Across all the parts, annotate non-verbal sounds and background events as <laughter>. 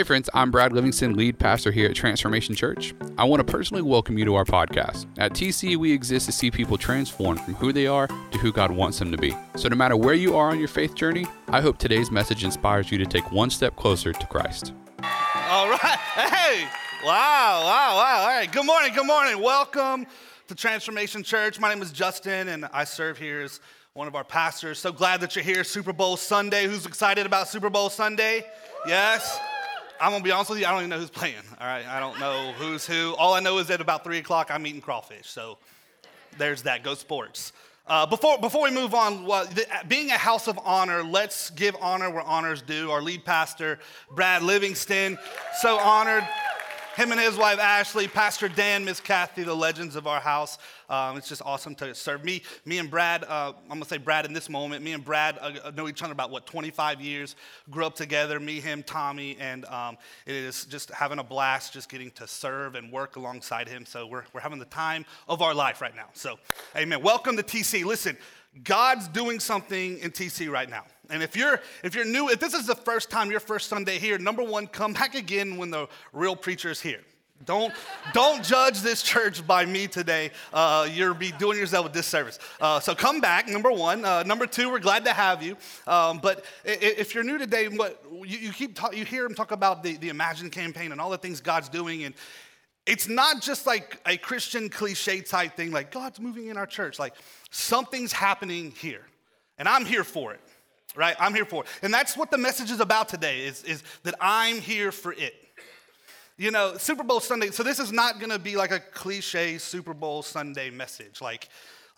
Hey, friends, I'm Brad Livingston, lead pastor here at Transformation Church. I want to personally welcome you to our podcast. At TC, we exist to see people transformed from who they are to who God wants them to be. So, no matter where you are on your faith journey, I hope today's message inspires you to take one step closer to Christ. All right. Hey. Wow, wow, wow. All right. Good morning. Good morning. Welcome to Transformation Church. My name is Justin, and I serve here as one of our pastors. So glad that you're here. Super Bowl Sunday. Who's excited about Super Bowl Sunday? Yes? I'm gonna be honest with you, I don't even know who's playing. All right, I don't know who's who. All I know is at about three o'clock I'm eating crawfish. So there's that. Go sports. Uh, before, before we move on, well, the, being a house of honor, let's give honor where honors due. Our lead pastor, Brad Livingston, so honored him and his wife Ashley, Pastor Dan, Miss Kathy, the legends of our house. Um, it's just awesome to serve me. Me and Brad, uh, I'm gonna say Brad in this moment. Me and Brad uh, know each other about what 25 years. Grew up together. Me, him, Tommy, and um, it is just having a blast, just getting to serve and work alongside him. So we're we're having the time of our life right now. So, Amen. Welcome to TC. Listen. God's doing something in TC right now. And if you're if you're new, if this is the first time, your first Sunday here, number one, come back again when the real preacher is here. Don't don't judge this church by me today. Uh, you're be doing yourself a disservice. Uh, so come back. Number one. Uh, number two, we're glad to have you. Um, but if you're new today, what you, you keep you hear him talk about the, the Imagine campaign and all the things God's doing, and it's not just like a Christian cliche type thing, like God's moving in our church. Like something's happening here, and I'm here for it, right? I'm here for it. And that's what the message is about today is, is that I'm here for it. You know, Super Bowl Sunday, so this is not gonna be like a cliche Super Bowl Sunday message. Like,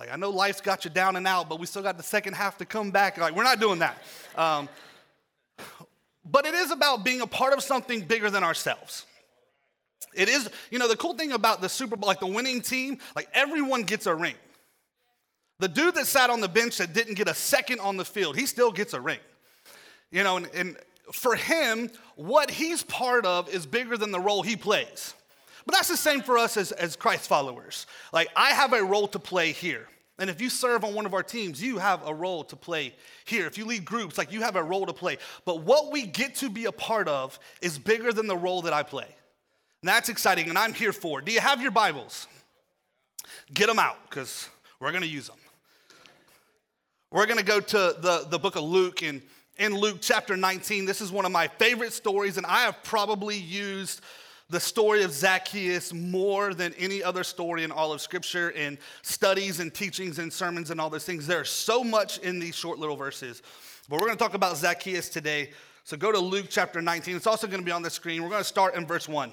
like I know life's got you down and out, but we still got the second half to come back. Like, we're not doing that. Um, but it is about being a part of something bigger than ourselves. It is, you know, the cool thing about the Super Bowl, like the winning team, like everyone gets a ring. The dude that sat on the bench that didn't get a second on the field, he still gets a ring. You know, and, and for him, what he's part of is bigger than the role he plays. But that's the same for us as, as Christ followers. Like, I have a role to play here. And if you serve on one of our teams, you have a role to play here. If you lead groups, like you have a role to play. But what we get to be a part of is bigger than the role that I play. And that's exciting, and I'm here for. Do you have your Bibles? Get them out, because we're going to use them. We're going to go to the, the book of Luke, and in Luke chapter 19, this is one of my favorite stories, and I have probably used the story of Zacchaeus more than any other story in all of Scripture in studies and teachings and sermons and all those things. There's so much in these short little verses. But we're going to talk about Zacchaeus today. So go to Luke chapter 19. It's also going to be on the screen. We're going to start in verse 1.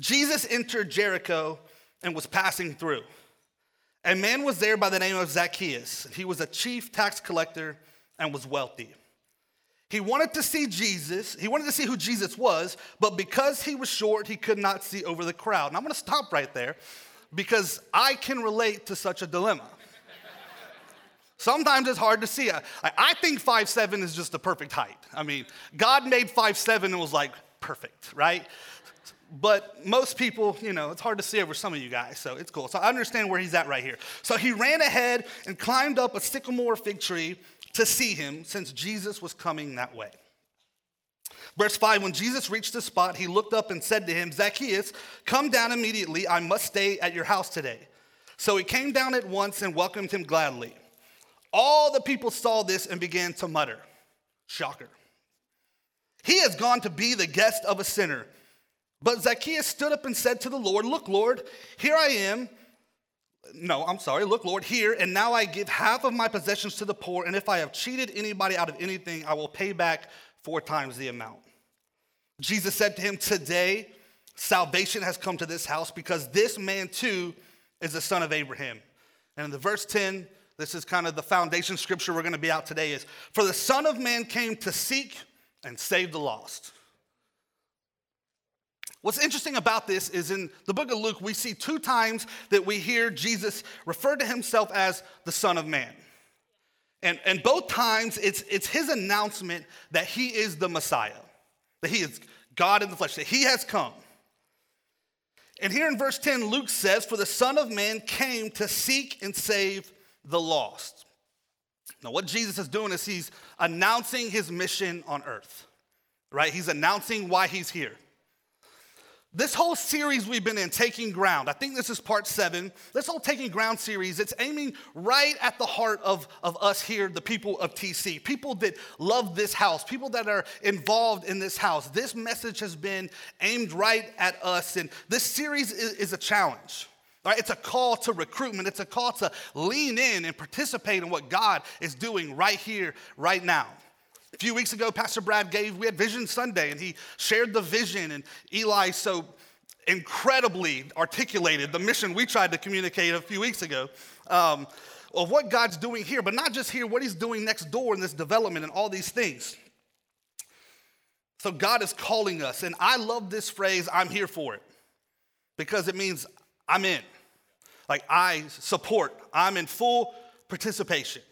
Jesus entered Jericho and was passing through. A man was there by the name of Zacchaeus. He was a chief tax collector and was wealthy. He wanted to see Jesus. He wanted to see who Jesus was, but because he was short, he could not see over the crowd. And I'm going to stop right there because I can relate to such a dilemma. Sometimes it's hard to see. I, I think five seven is just the perfect height. I mean, God made five seven and was like, perfect, right? But most people, you know, it's hard to see over some of you guys, so it's cool. So I understand where he's at right here. So he ran ahead and climbed up a sycamore fig tree to see him since Jesus was coming that way. Verse 5 When Jesus reached the spot, he looked up and said to him, Zacchaeus, come down immediately. I must stay at your house today. So he came down at once and welcomed him gladly. All the people saw this and began to mutter, Shocker. He has gone to be the guest of a sinner. But Zacchaeus stood up and said to the Lord, Look, Lord, here I am. No, I'm sorry. Look, Lord, here, and now I give half of my possessions to the poor, and if I have cheated anybody out of anything, I will pay back four times the amount. Jesus said to him, Today, salvation has come to this house because this man too is the son of Abraham. And in the verse 10, this is kind of the foundation scripture we're going to be out today is for the son of man came to seek and save the lost. What's interesting about this is in the book of Luke, we see two times that we hear Jesus refer to himself as the Son of Man. And, and both times it's, it's his announcement that he is the Messiah, that he is God in the flesh, that he has come. And here in verse 10, Luke says, For the Son of Man came to seek and save the lost. Now, what Jesus is doing is he's announcing his mission on earth. right? He's announcing why he's here. This whole series we've been in, Taking Ground, I think this is part seven. This whole Taking Ground series, it's aiming right at the heart of, of us here, the people of TC, people that love this house, people that are involved in this house. This message has been aimed right at us, and this series is, is a challenge. Right? It's a call to recruitment. It's a call to lean in and participate in what God is doing right here, right now. A few weeks ago, Pastor Brad gave, we had Vision Sunday, and he shared the vision, and Eli so incredibly articulated the mission we tried to communicate a few weeks ago um, of what God's doing here, but not just here, what he's doing next door in this development and all these things. So God is calling us, and I love this phrase, I'm here for it, because it means I'm in. Like I support, I'm in full participation.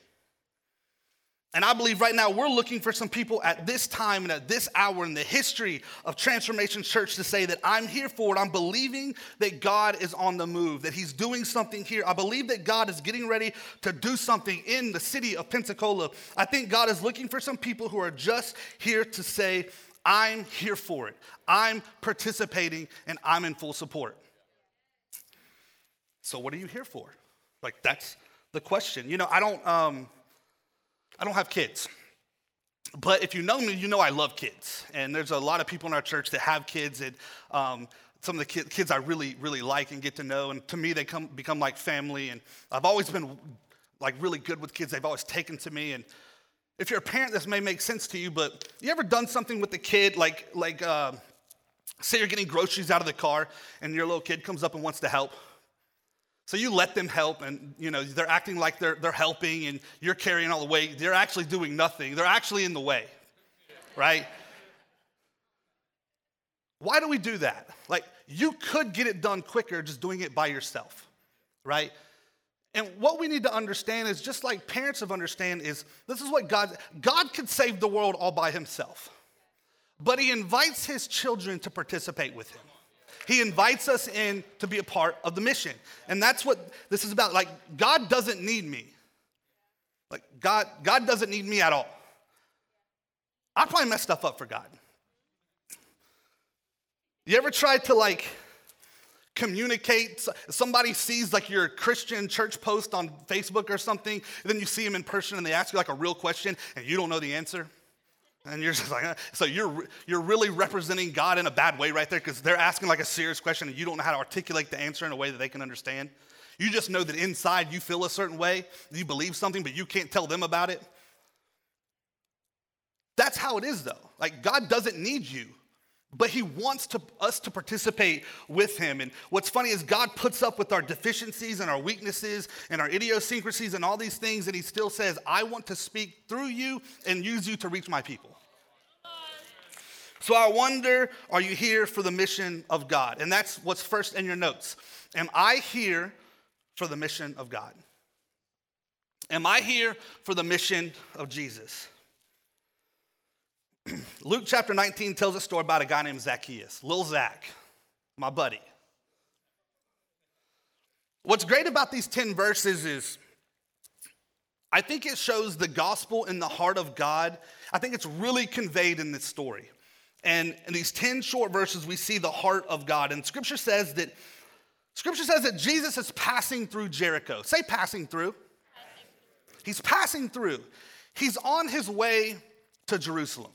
And I believe right now we're looking for some people at this time and at this hour in the history of Transformation Church to say that I'm here for it. I'm believing that God is on the move, that He's doing something here. I believe that God is getting ready to do something in the city of Pensacola. I think God is looking for some people who are just here to say, I'm here for it. I'm participating and I'm in full support. So, what are you here for? Like, that's the question. You know, I don't. Um, I don't have kids. But if you know me, you know I love kids. And there's a lot of people in our church that have kids and um, some of the kids I really, really like and get to know. And to me, they come, become like family. And I've always been like really good with kids. They've always taken to me. And if you're a parent, this may make sense to you, but you ever done something with the kid, like, like uh, say you're getting groceries out of the car and your little kid comes up and wants to help? So you let them help, and you know they're acting like they're, they're helping, and you're carrying all the weight. They're actually doing nothing. They're actually in the way, right? Why do we do that? Like you could get it done quicker just doing it by yourself, right? And what we need to understand is just like parents have understand is this is what God God could save the world all by himself. But he invites his children to participate with him. He invites us in to be a part of the mission. And that's what this is about. Like, God doesn't need me. Like, God, God doesn't need me at all. I probably mess stuff up for God. You ever tried to like communicate? Somebody sees like your Christian church post on Facebook or something, and then you see them in person and they ask you like a real question and you don't know the answer? And you're <laughs> just like, uh, so you're, you're really representing God in a bad way right there because they're asking like a serious question and you don't know how to articulate the answer in a way that they can understand. You just know that inside you feel a certain way, you believe something, but you can't tell them about it. That's how it is though. Like God doesn't need you, but he wants to, us to participate with him. And what's funny is God puts up with our deficiencies and our weaknesses and our idiosyncrasies and all these things, and he still says, I want to speak through you and use you to reach my people. So I wonder, are you here for the mission of God? And that's what's first in your notes. Am I here for the mission of God? Am I here for the mission of Jesus? <clears throat> Luke chapter 19 tells a story about a guy named Zacchaeus, Lil Zach, my buddy. What's great about these 10 verses is I think it shows the gospel in the heart of God. I think it's really conveyed in this story. And in these 10 short verses, we see the heart of God. And scripture says that scripture says that Jesus is passing through Jericho. Say passing through. He's passing through. He's on his way to Jerusalem.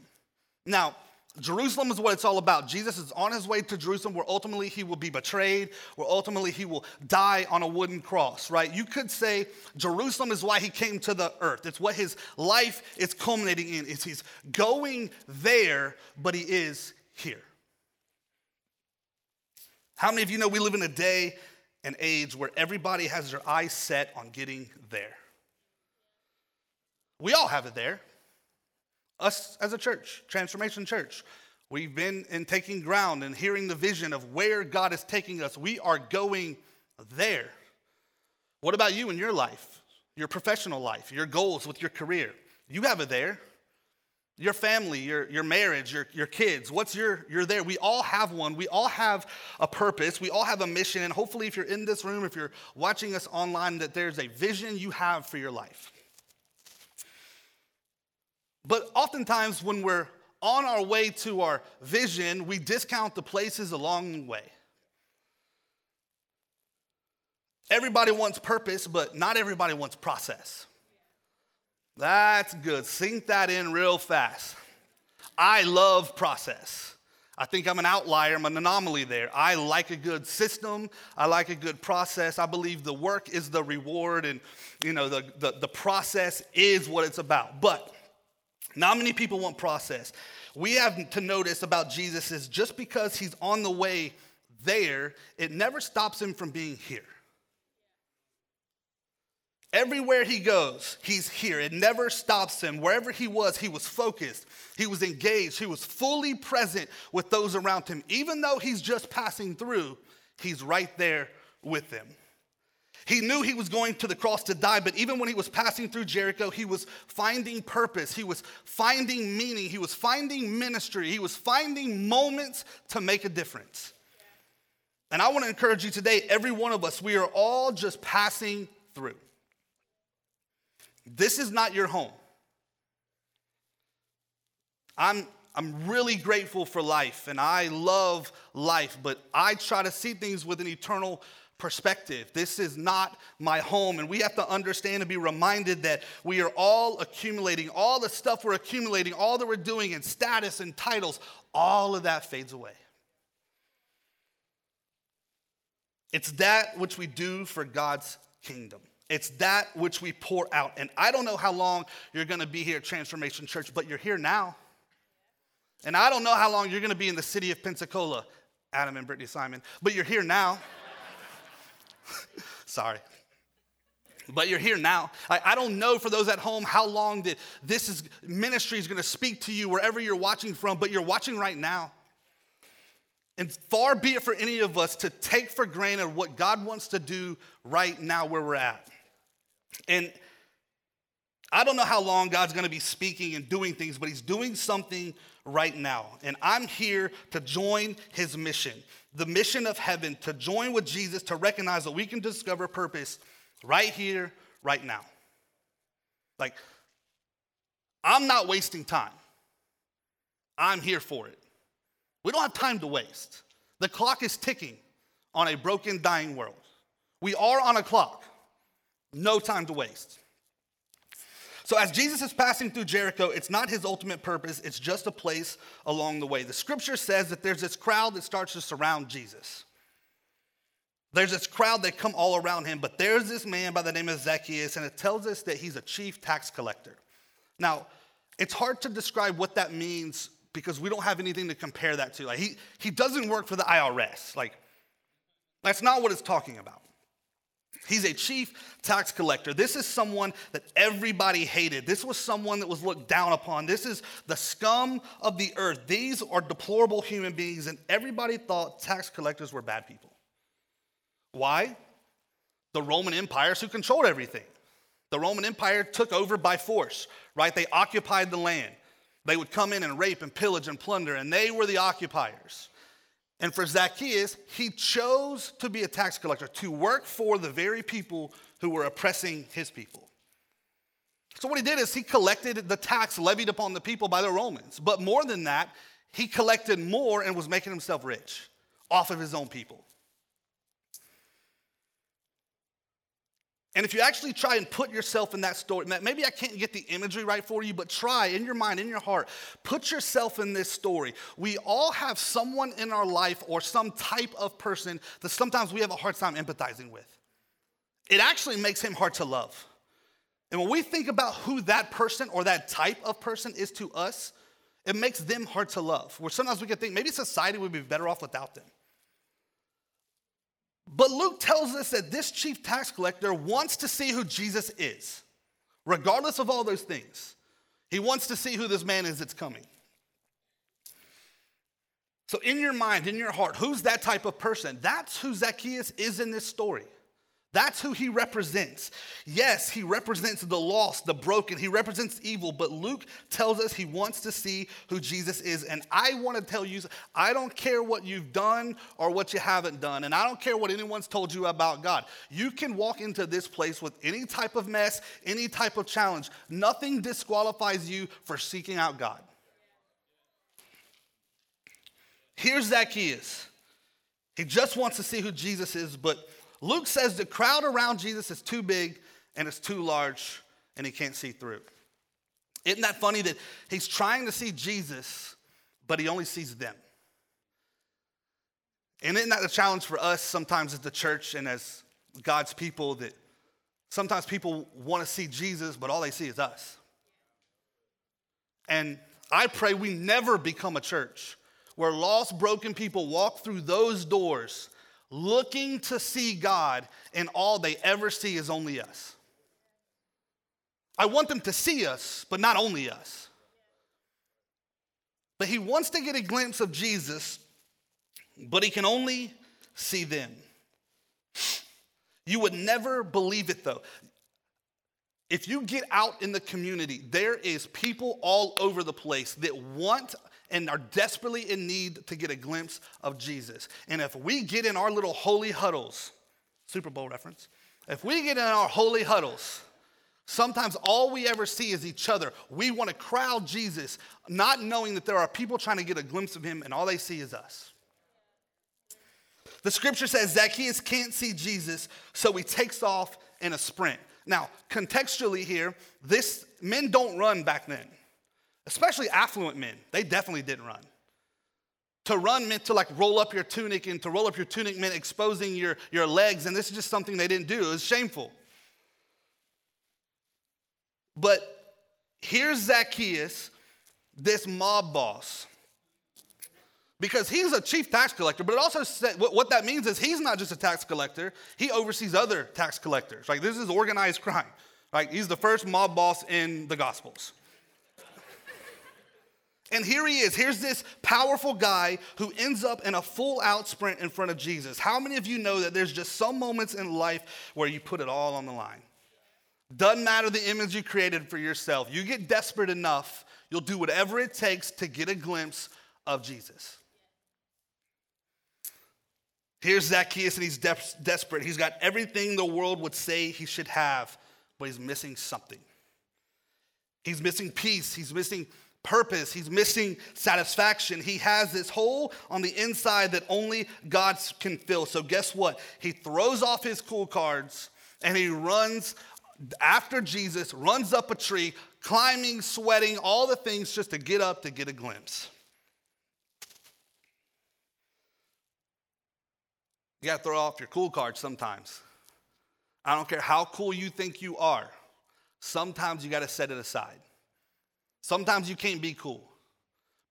Now, Jerusalem is what it's all about. Jesus is on his way to Jerusalem where ultimately he will be betrayed, where ultimately he will die on a wooden cross, right? You could say Jerusalem is why he came to the earth. It's what his life is culminating in. It's he's going there, but he is here. How many of you know we live in a day and age where everybody has their eyes set on getting there? We all have it there. Us as a church, Transformation Church, we've been in taking ground and hearing the vision of where God is taking us. We are going there. What about you in your life, your professional life, your goals with your career? You have it there. Your family, your, your marriage, your, your kids, what's your, you're there. We all have one. We all have a purpose. We all have a mission. And hopefully, if you're in this room, if you're watching us online, that there's a vision you have for your life. But oftentimes, when we're on our way to our vision, we discount the places along the way. Everybody wants purpose, but not everybody wants process. That's good. Sink that in real fast. I love process. I think I'm an outlier, I'm an anomaly there. I like a good system, I like a good process. I believe the work is the reward, and you know, the, the, the process is what it's about. But not many people want process. We have to notice about Jesus is just because he's on the way there, it never stops him from being here. Everywhere he goes, he's here. It never stops him. Wherever he was, he was focused, he was engaged, he was fully present with those around him. Even though he's just passing through, he's right there with them. He knew he was going to the cross to die, but even when he was passing through Jericho, he was finding purpose. He was finding meaning. He was finding ministry. He was finding moments to make a difference. And I want to encourage you today, every one of us, we are all just passing through. This is not your home. I'm, I'm really grateful for life and I love life, but I try to see things with an eternal perspective. This is not my home, and we have to understand and be reminded that we are all accumulating, all the stuff we're accumulating, all that we're doing, and status and titles, all of that fades away. It's that which we do for God's kingdom. It's that which we pour out. And I don't know how long you're going to be here at Transformation Church, but you're here now. And I don't know how long you're going to be in the city of Pensacola, Adam and Brittany Simon, but you're here now. <laughs> Sorry. But you're here now. I, I, don't know for those at home how long that this is, ministry is going to speak to you wherever you're watching from, but you're watching right now. And far be it for any of us to take for granted what God wants to do right now where we're at. And I don't know how long God's gonna be speaking and doing things, but He's doing something right now. And I'm here to join His mission, the mission of heaven, to join with Jesus to recognize that we can discover purpose right here, right now. Like, I'm not wasting time, I'm here for it. We don't have time to waste. The clock is ticking on a broken, dying world. We are on a clock. No time to waste. So, as Jesus is passing through Jericho, it's not his ultimate purpose, it's just a place along the way. The scripture says that there's this crowd that starts to surround Jesus. There's this crowd that come all around him, but there's this man by the name of Zacchaeus, and it tells us that he's a chief tax collector. Now, it's hard to describe what that means because we don't have anything to compare that to. Like he, he doesn't work for the IRS. Like, that's not what it's talking about. He's a chief tax collector. This is someone that everybody hated. This was someone that was looked down upon. This is the scum of the earth. These are deplorable human beings, and everybody thought tax collectors were bad people. Why? The Roman empires who controlled everything. The Roman Empire took over by force, right? They occupied the land. They would come in and rape and pillage and plunder, and they were the occupiers. And for Zacchaeus, he chose to be a tax collector, to work for the very people who were oppressing his people. So, what he did is he collected the tax levied upon the people by the Romans. But more than that, he collected more and was making himself rich off of his own people. And if you actually try and put yourself in that story, maybe I can't get the imagery right for you, but try in your mind, in your heart, put yourself in this story. We all have someone in our life or some type of person that sometimes we have a hard time empathizing with. It actually makes him hard to love. And when we think about who that person or that type of person is to us, it makes them hard to love. Where sometimes we can think maybe society would be better off without them. But Luke tells us that this chief tax collector wants to see who Jesus is, regardless of all those things. He wants to see who this man is that's coming. So, in your mind, in your heart, who's that type of person? That's who Zacchaeus is in this story. That's who he represents. Yes, he represents the lost, the broken, he represents evil, but Luke tells us he wants to see who Jesus is. And I want to tell you, I don't care what you've done or what you haven't done, and I don't care what anyone's told you about God. You can walk into this place with any type of mess, any type of challenge. Nothing disqualifies you for seeking out God. here's Zacchaeus. He just wants to see who Jesus is, but Luke says the crowd around Jesus is too big and it's too large and he can't see through. Isn't that funny that he's trying to see Jesus, but he only sees them? And isn't that a challenge for us sometimes as the church and as God's people that sometimes people want to see Jesus, but all they see is us? And I pray we never become a church where lost, broken people walk through those doors looking to see God, and all they ever see is only us. I want them to see us, but not only us. But he wants to get a glimpse of Jesus, but he can only see them. You would never believe it though. If you get out in the community, there is people all over the place that want and are desperately in need to get a glimpse of Jesus. And if we get in our little holy huddles, Super Bowl reference, if we get in our holy huddles, sometimes all we ever see is each other. We want to crowd Jesus, not knowing that there are people trying to get a glimpse of him, and all they see is us. The scripture says Zacchaeus can't see Jesus, so he takes off in a sprint. Now, contextually here, this men don't run back then, especially affluent men. They definitely didn't run. To run meant to like roll up your tunic, and to roll up your tunic meant exposing your, your legs, and this is just something they didn't do. It was shameful. But here's Zacchaeus, this mob boss because he's a chief tax collector, but it also said, what that means is he's not just a tax collector, he oversees other tax collectors. Like this is organized crime. Like he's the first mob boss in the Gospels. And here he is. Here's this powerful guy who ends up in a full out sprint in front of Jesus. How many of you know that there's just some moments in life where you put it all on the line? Doesn't matter the image you created for yourself. You get desperate enough, you'll do whatever it takes to get a glimpse of Jesus. Here's Zacchaeus, and he's de- desperate. He's got everything the world would say he should have, but he's missing something. He's missing peace. He's missing purpose. He's missing satisfaction. He has this hole on the inside that only God can fill. So, guess what? He throws off his cool cards and he runs after Jesus, runs up a tree, climbing, sweating, all the things just to get up to get a glimpse. You got to throw off your cool cards sometimes. I don't care how cool you think you are. Sometimes you got to set it aside. Sometimes you can't be cool.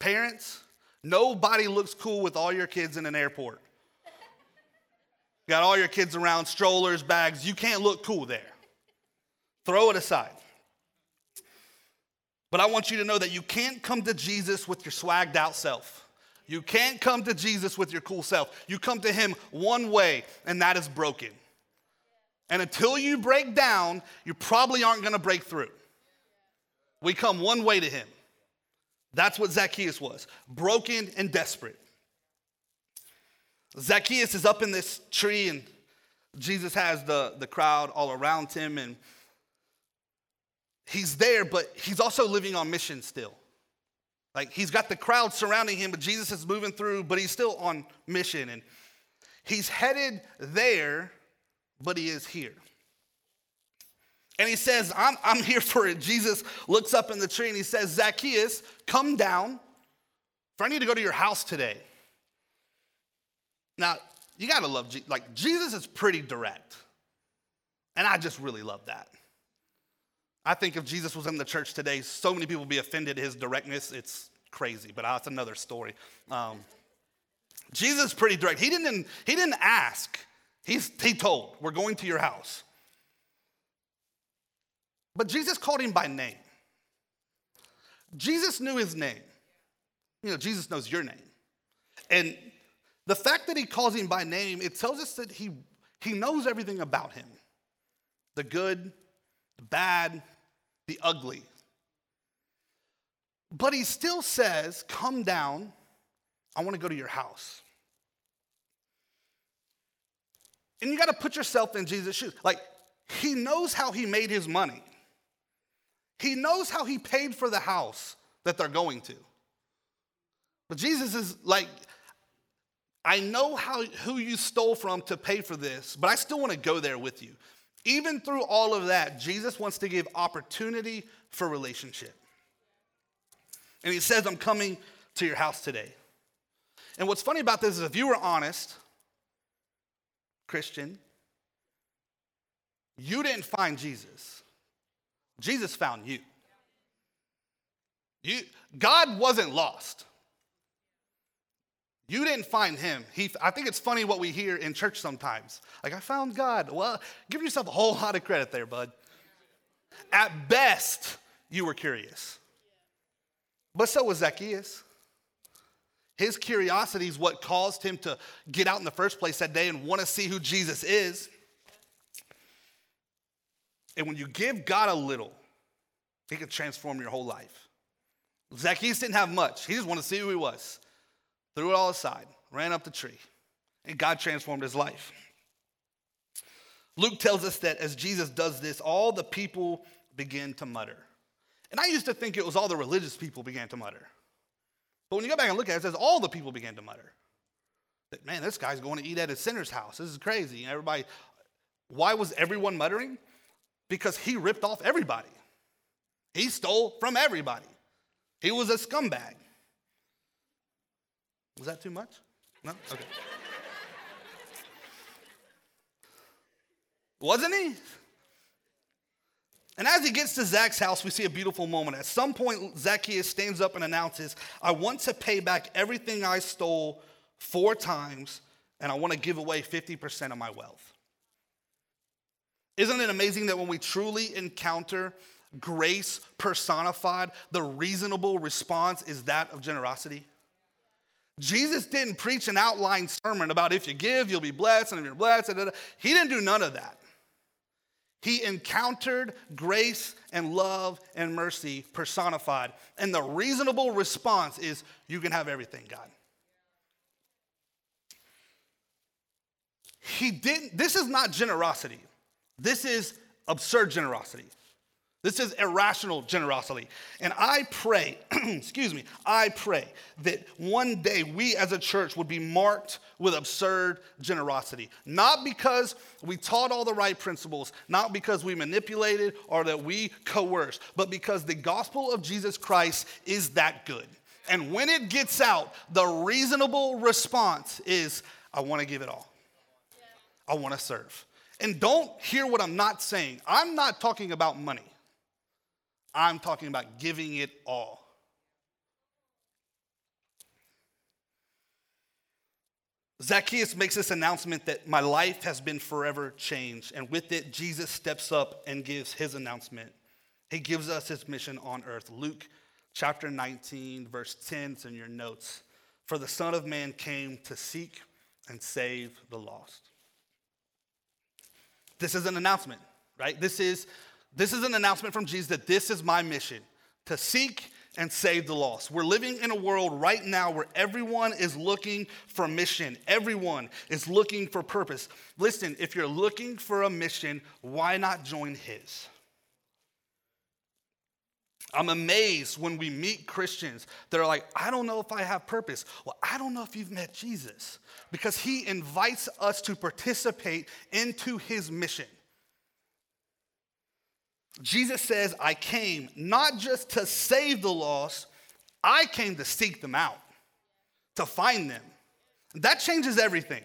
Parents, nobody looks cool with all your kids in an airport. Got all your kids around, strollers, bags. You can't look cool there. Throw it aside. But I want you to know that you can't come to Jesus with your swagged out self. You can't come to Jesus with your cool self. You come to him one way, and that is broken. And until you break down, you probably aren't going to break through. We come one way to him. That's what Zacchaeus was broken and desperate. Zacchaeus is up in this tree, and Jesus has the, the crowd all around him, and he's there, but he's also living on mission still. Like he's got the crowd surrounding him, but Jesus is moving through, but he's still on mission. And he's headed there, but he is here. And he says, I'm, I'm here for it. Jesus looks up in the tree and he says, Zacchaeus, come down, for I need to go to your house today. Now, you gotta love, Je- like, Jesus is pretty direct. And I just really love that. I think if Jesus was in the church today, so many people would be offended at his directness. It's crazy, but that's another story. Um, Jesus is pretty direct. He didn't, he didn't ask, He's, he told, We're going to your house. But Jesus called him by name. Jesus knew his name. You know, Jesus knows your name. And the fact that he calls him by name, it tells us that he, he knows everything about him the good, the bad, the ugly. But he still says, Come down. I want to go to your house. And you got to put yourself in Jesus' shoes. Like, he knows how he made his money, he knows how he paid for the house that they're going to. But Jesus is like, I know how, who you stole from to pay for this, but I still want to go there with you. Even through all of that, Jesus wants to give opportunity for relationship. And he says, I'm coming to your house today. And what's funny about this is if you were honest, Christian, you didn't find Jesus. Jesus found you. You God wasn't lost. You didn't find him. He, I think it's funny what we hear in church sometimes. Like, I found God. Well, give yourself a whole lot of credit there, bud. At best, you were curious. But so was Zacchaeus. His curiosity is what caused him to get out in the first place that day and want to see who Jesus is. And when you give God a little, He can transform your whole life. Zacchaeus didn't have much, he just wanted to see who he was. Threw it all aside, ran up the tree, and God transformed his life. Luke tells us that as Jesus does this, all the people begin to mutter. And I used to think it was all the religious people began to mutter. But when you go back and look at it, it says all the people began to mutter. That, man, this guy's going to eat at a sinner's house. This is crazy. And everybody, why was everyone muttering? Because he ripped off everybody. He stole from everybody. He was a scumbag. Was that too much? No? Okay. Wasn't he? And as he gets to Zach's house, we see a beautiful moment. At some point, Zacchaeus stands up and announces, I want to pay back everything I stole four times, and I want to give away 50% of my wealth. Isn't it amazing that when we truly encounter grace personified, the reasonable response is that of generosity? Jesus didn't preach an outline sermon about if you give, you'll be blessed, and if you're blessed, he didn't do none of that. He encountered grace and love and mercy personified. And the reasonable response is, You can have everything, God. He didn't, this is not generosity. This is absurd generosity. This is irrational generosity. And I pray, <clears throat> excuse me, I pray that one day we as a church would be marked with absurd generosity. Not because we taught all the right principles, not because we manipulated or that we coerced, but because the gospel of Jesus Christ is that good. And when it gets out, the reasonable response is I want to give it all, I want to serve. And don't hear what I'm not saying. I'm not talking about money. I'm talking about giving it all. Zacchaeus makes this announcement that my life has been forever changed. And with it, Jesus steps up and gives his announcement. He gives us his mission on earth. Luke chapter 19, verse 10, it's in your notes. For the Son of Man came to seek and save the lost. This is an announcement, right? This is this is an announcement from Jesus that this is my mission to seek and save the lost. We're living in a world right now where everyone is looking for mission. Everyone is looking for purpose. Listen, if you're looking for a mission, why not join his? I'm amazed when we meet Christians that are like, I don't know if I have purpose. Well, I don't know if you've met Jesus because he invites us to participate into his mission. Jesus says, I came not just to save the lost, I came to seek them out, to find them. That changes everything.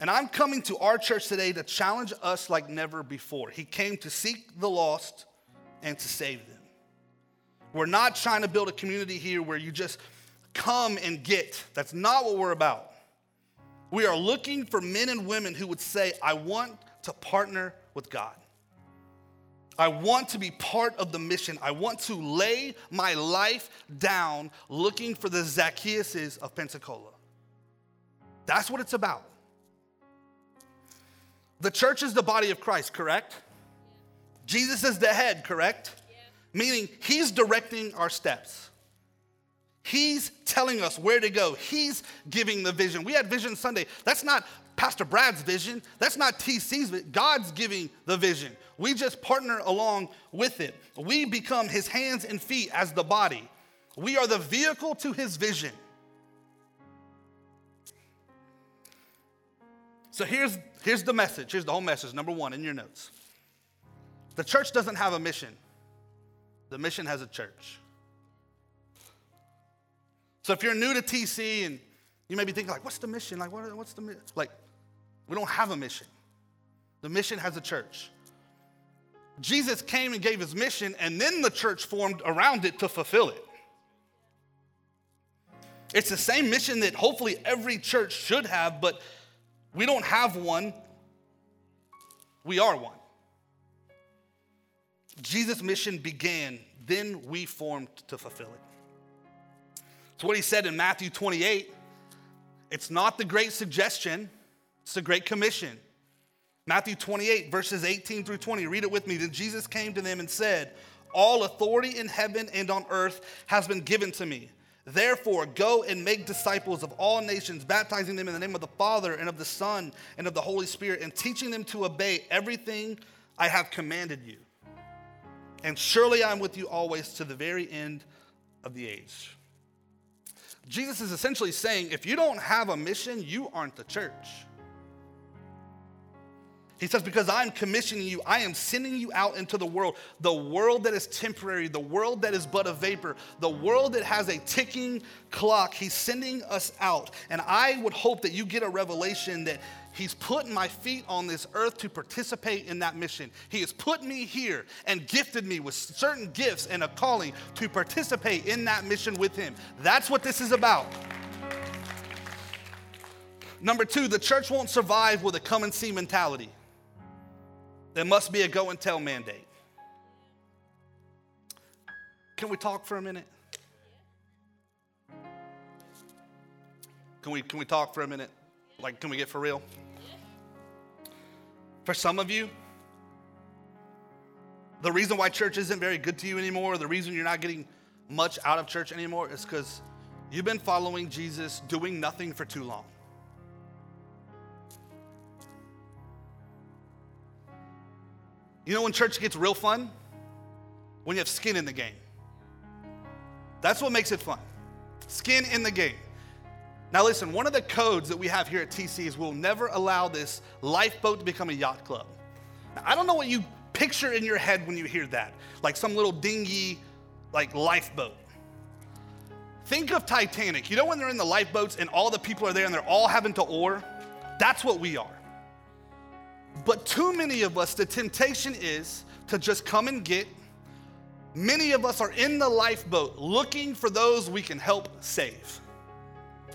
And I'm coming to our church today to challenge us like never before. He came to seek the lost and to save them. We're not trying to build a community here where you just come and get. That's not what we're about. We are looking for men and women who would say, I want to partner with God. I want to be part of the mission. I want to lay my life down looking for the Zacchaeuses of Pensacola. That's what it's about. The church is the body of Christ, correct? Jesus is the head, correct? Meaning he's directing our steps. He's telling us where to go. He's giving the vision. We had Vision Sunday. That's not Pastor Brad's vision. That's not TC's vision. God's giving the vision. We just partner along with it. We become his hands and feet as the body. We are the vehicle to his vision. So here's, here's the message. Here's the whole message. Number one in your notes. The church doesn't have a mission, the mission has a church. So if you're new to TC and you may be thinking, like, what's the mission? Like, what, what's the mission? Like, we don't have a mission. The mission has a church. Jesus came and gave his mission, and then the church formed around it to fulfill it. It's the same mission that hopefully every church should have, but we don't have one. We are one. Jesus' mission began, then we formed to fulfill it. It's what he said in Matthew 28. It's not the great suggestion, it's the great commission. Matthew 28, verses 18 through 20. Read it with me. Then Jesus came to them and said, All authority in heaven and on earth has been given to me. Therefore, go and make disciples of all nations, baptizing them in the name of the Father and of the Son and of the Holy Spirit, and teaching them to obey everything I have commanded you. And surely I'm with you always to the very end of the age. Jesus is essentially saying if you don't have a mission, you aren't the church. He says, Because I'm commissioning you, I am sending you out into the world, the world that is temporary, the world that is but a vapor, the world that has a ticking clock. He's sending us out. And I would hope that you get a revelation that He's putting my feet on this earth to participate in that mission. He has put me here and gifted me with certain gifts and a calling to participate in that mission with Him. That's what this is about. Number two, the church won't survive with a come and see mentality. There must be a go and tell mandate. Can we talk for a minute? Can we, can we talk for a minute? Like, can we get for real? For some of you, the reason why church isn't very good to you anymore, the reason you're not getting much out of church anymore is because you've been following Jesus doing nothing for too long. You know when church gets real fun? When you have skin in the game. That's what makes it fun. Skin in the game. Now, listen, one of the codes that we have here at TC is we'll never allow this lifeboat to become a yacht club. Now, I don't know what you picture in your head when you hear that, like some little dingy, like lifeboat. Think of Titanic. You know when they're in the lifeboats and all the people are there and they're all having to oar? That's what we are. But too many of us, the temptation is to just come and get. Many of us are in the lifeboat looking for those we can help save.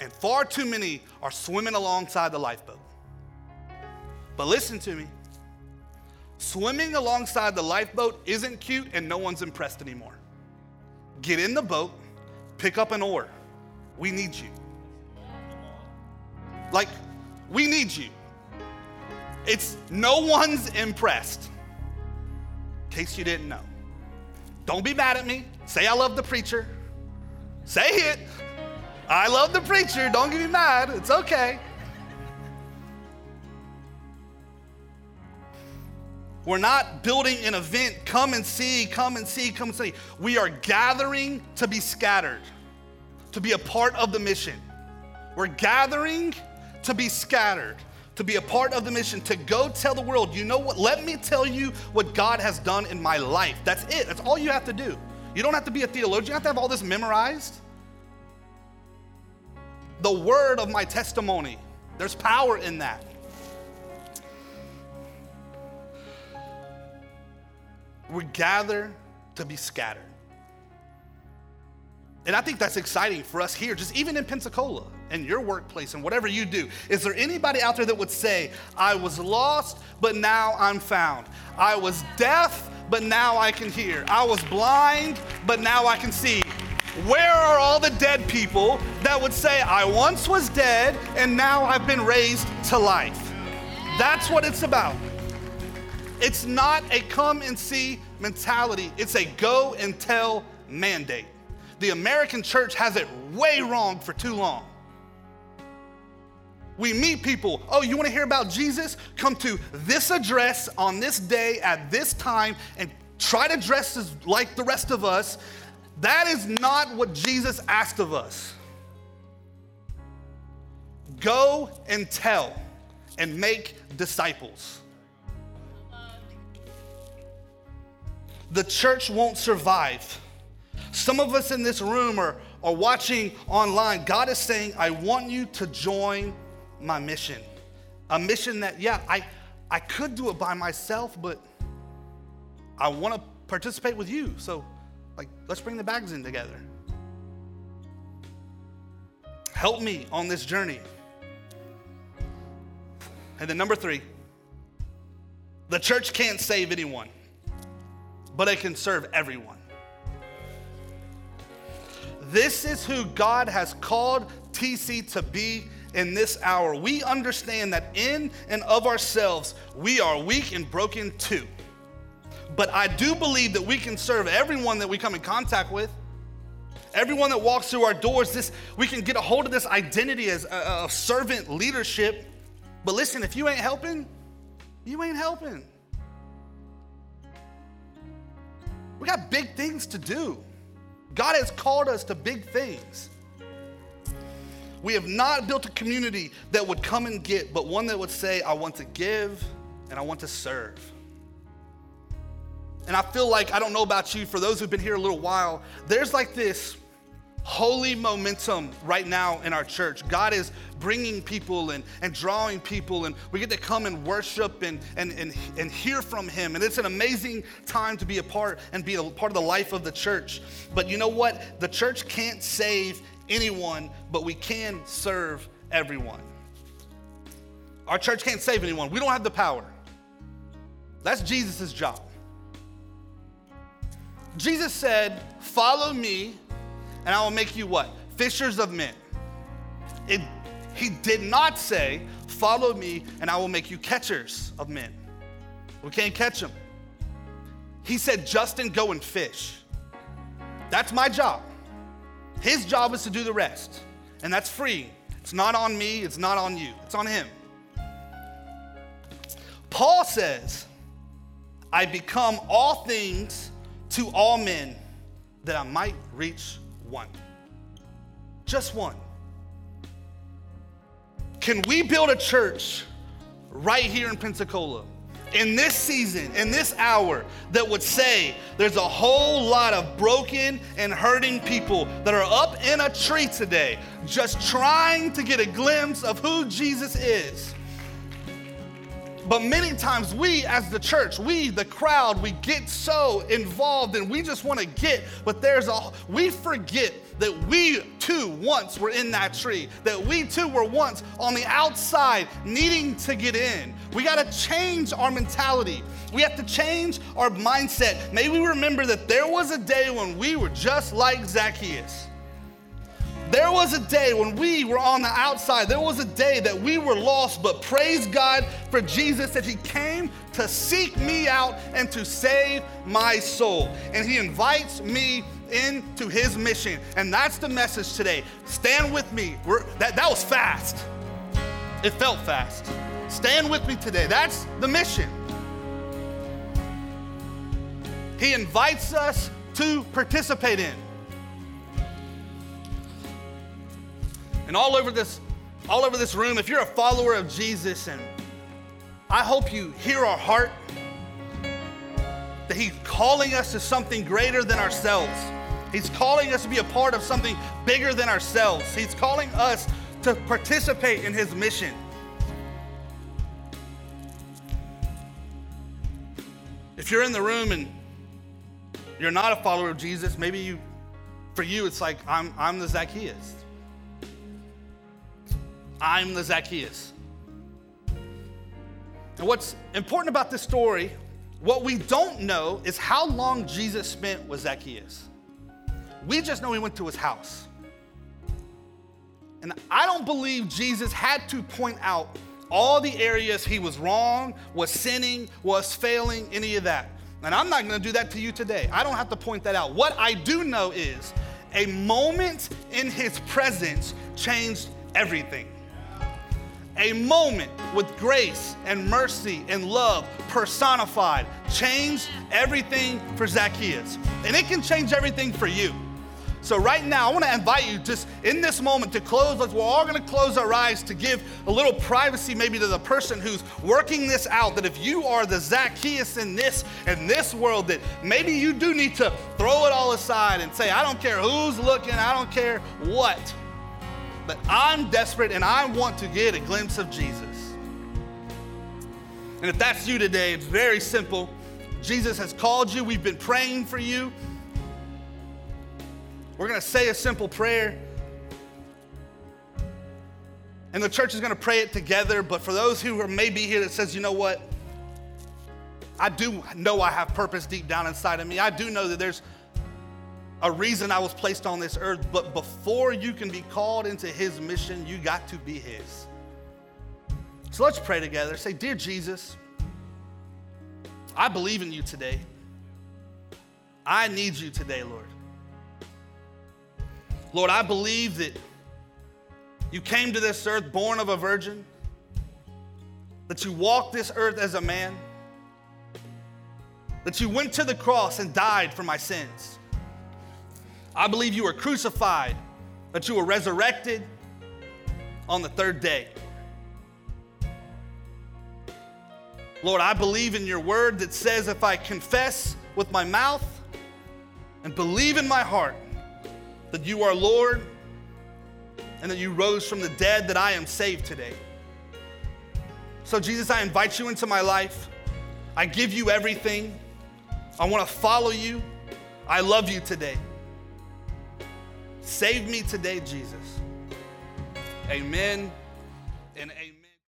And far too many are swimming alongside the lifeboat. But listen to me swimming alongside the lifeboat isn't cute and no one's impressed anymore. Get in the boat, pick up an oar. We need you. Like, we need you. It's no one's impressed. In case you didn't know. Don't be mad at me. Say I love the preacher. Say it. I love the preacher. Don't get me mad. It's okay. We're not building an event, come and see, come and see, come and see. We are gathering to be scattered, to be a part of the mission. We're gathering to be scattered to be a part of the mission, to go tell the world, you know what? Let me tell you what God has done in my life. That's it. That's all you have to do. You don't have to be a theologian, you have to have all this memorized. The word of my testimony, there's power in that. We gather to be scattered. And I think that's exciting for us here, just even in Pensacola and your workplace and whatever you do. Is there anybody out there that would say, I was lost, but now I'm found? I was deaf, but now I can hear. I was blind, but now I can see. Where are all the dead people that would say, I once was dead and now I've been raised to life? That's what it's about. It's not a come and see mentality, it's a go and tell mandate the American church has it way wrong for too long. We meet people, oh, you want to hear about Jesus? Come to this address on this day at this time and try to dress as, like the rest of us. That is not what Jesus asked of us. Go and tell. and make disciples. The church won't survive. Some of us in this room are, are watching online. God is saying, I want you to join my mission. A mission that, yeah, I, I could do it by myself, but I want to participate with you. So, like, let's bring the bags in together. Help me on this journey. And then, number three, the church can't save anyone, but it can serve everyone. This is who God has called TC to be in this hour. We understand that in and of ourselves, we are weak and broken too. But I do believe that we can serve everyone that we come in contact with. Everyone that walks through our doors, this we can get a hold of this identity as a, a servant leadership. But listen, if you ain't helping, you ain't helping. We got big things to do. God has called us to big things. We have not built a community that would come and get, but one that would say, I want to give and I want to serve. And I feel like, I don't know about you, for those who've been here a little while, there's like this holy momentum right now in our church. God is bringing people and, and drawing people, and we get to come and worship and, and, and, and hear from Him. And it's an amazing time to be a part and be a part of the life of the church. But you know what? The church can't save anyone, but we can serve everyone. Our church can't save anyone. We don't have the power. That's Jesus' job. Jesus said, Follow me, and I will make you what? Fishers of men. It, he did not say, Follow me, and I will make you catchers of men. We can't catch them. He said, Justin, go and fish. That's my job. His job is to do the rest, and that's free. It's not on me, it's not on you, it's on him. Paul says, I become all things to all men that I might reach one. Just one. Can we build a church right here in Pensacola in this season, in this hour, that would say there's a whole lot of broken and hurting people that are up in a tree today just trying to get a glimpse of who Jesus is? But many times we, as the church, we, the crowd, we get so involved and we just want to get, but there's a, we forget that we too once were in that tree, that we too were once on the outside needing to get in. We got to change our mentality. We have to change our mindset. May we remember that there was a day when we were just like Zacchaeus. There was a day when we were on the outside. There was a day that we were lost, but praise God for Jesus that He came to seek me out and to save my soul. And He invites me into His mission. And that's the message today. Stand with me. We're, that, that was fast. It felt fast. Stand with me today. That's the mission. He invites us to participate in. And all over this, all over this room, if you're a follower of Jesus, and I hope you hear our heart that He's calling us to something greater than ourselves. He's calling us to be a part of something bigger than ourselves. He's calling us to participate in His mission. If you're in the room and you're not a follower of Jesus, maybe you, for you, it's like I'm, I'm the Zacchaeus. I'm the Zacchaeus. And what's important about this story, what we don't know is how long Jesus spent with Zacchaeus. We just know he went to his house. And I don't believe Jesus had to point out all the areas he was wrong, was sinning, was failing, any of that. And I'm not gonna do that to you today. I don't have to point that out. What I do know is a moment in his presence changed everything a moment with grace and mercy and love personified changed everything for Zacchaeus. And it can change everything for you. So, right now, I want to invite you just in this moment to close. We're all going to close our eyes to give a little privacy maybe to the person who's working this out. That if you are the Zacchaeus in this, in this world, that maybe you do need to throw it all aside and say, I don't care who's looking, I don't care what. But I'm desperate and I want to get a glimpse of Jesus. And if that's you today, it's very simple. Jesus has called you, we've been praying for you. We're going to say a simple prayer. And the church is going to pray it together. But for those who are maybe here that says, you know what? I do know I have purpose deep down inside of me. I do know that there's a reason I was placed on this earth. But before you can be called into his mission, you got to be his. So let's pray together. Say, Dear Jesus, I believe in you today. I need you today, Lord. Lord, I believe that you came to this earth born of a virgin, that you walked this earth as a man, that you went to the cross and died for my sins. I believe you were crucified, that you were resurrected on the third day. Lord, I believe in your word that says if I confess with my mouth and believe in my heart that you are Lord and that you rose from the dead, that I am saved today. So, Jesus, I invite you into my life. I give you everything. I want to follow you. I love you today. Save me today, Jesus. Amen.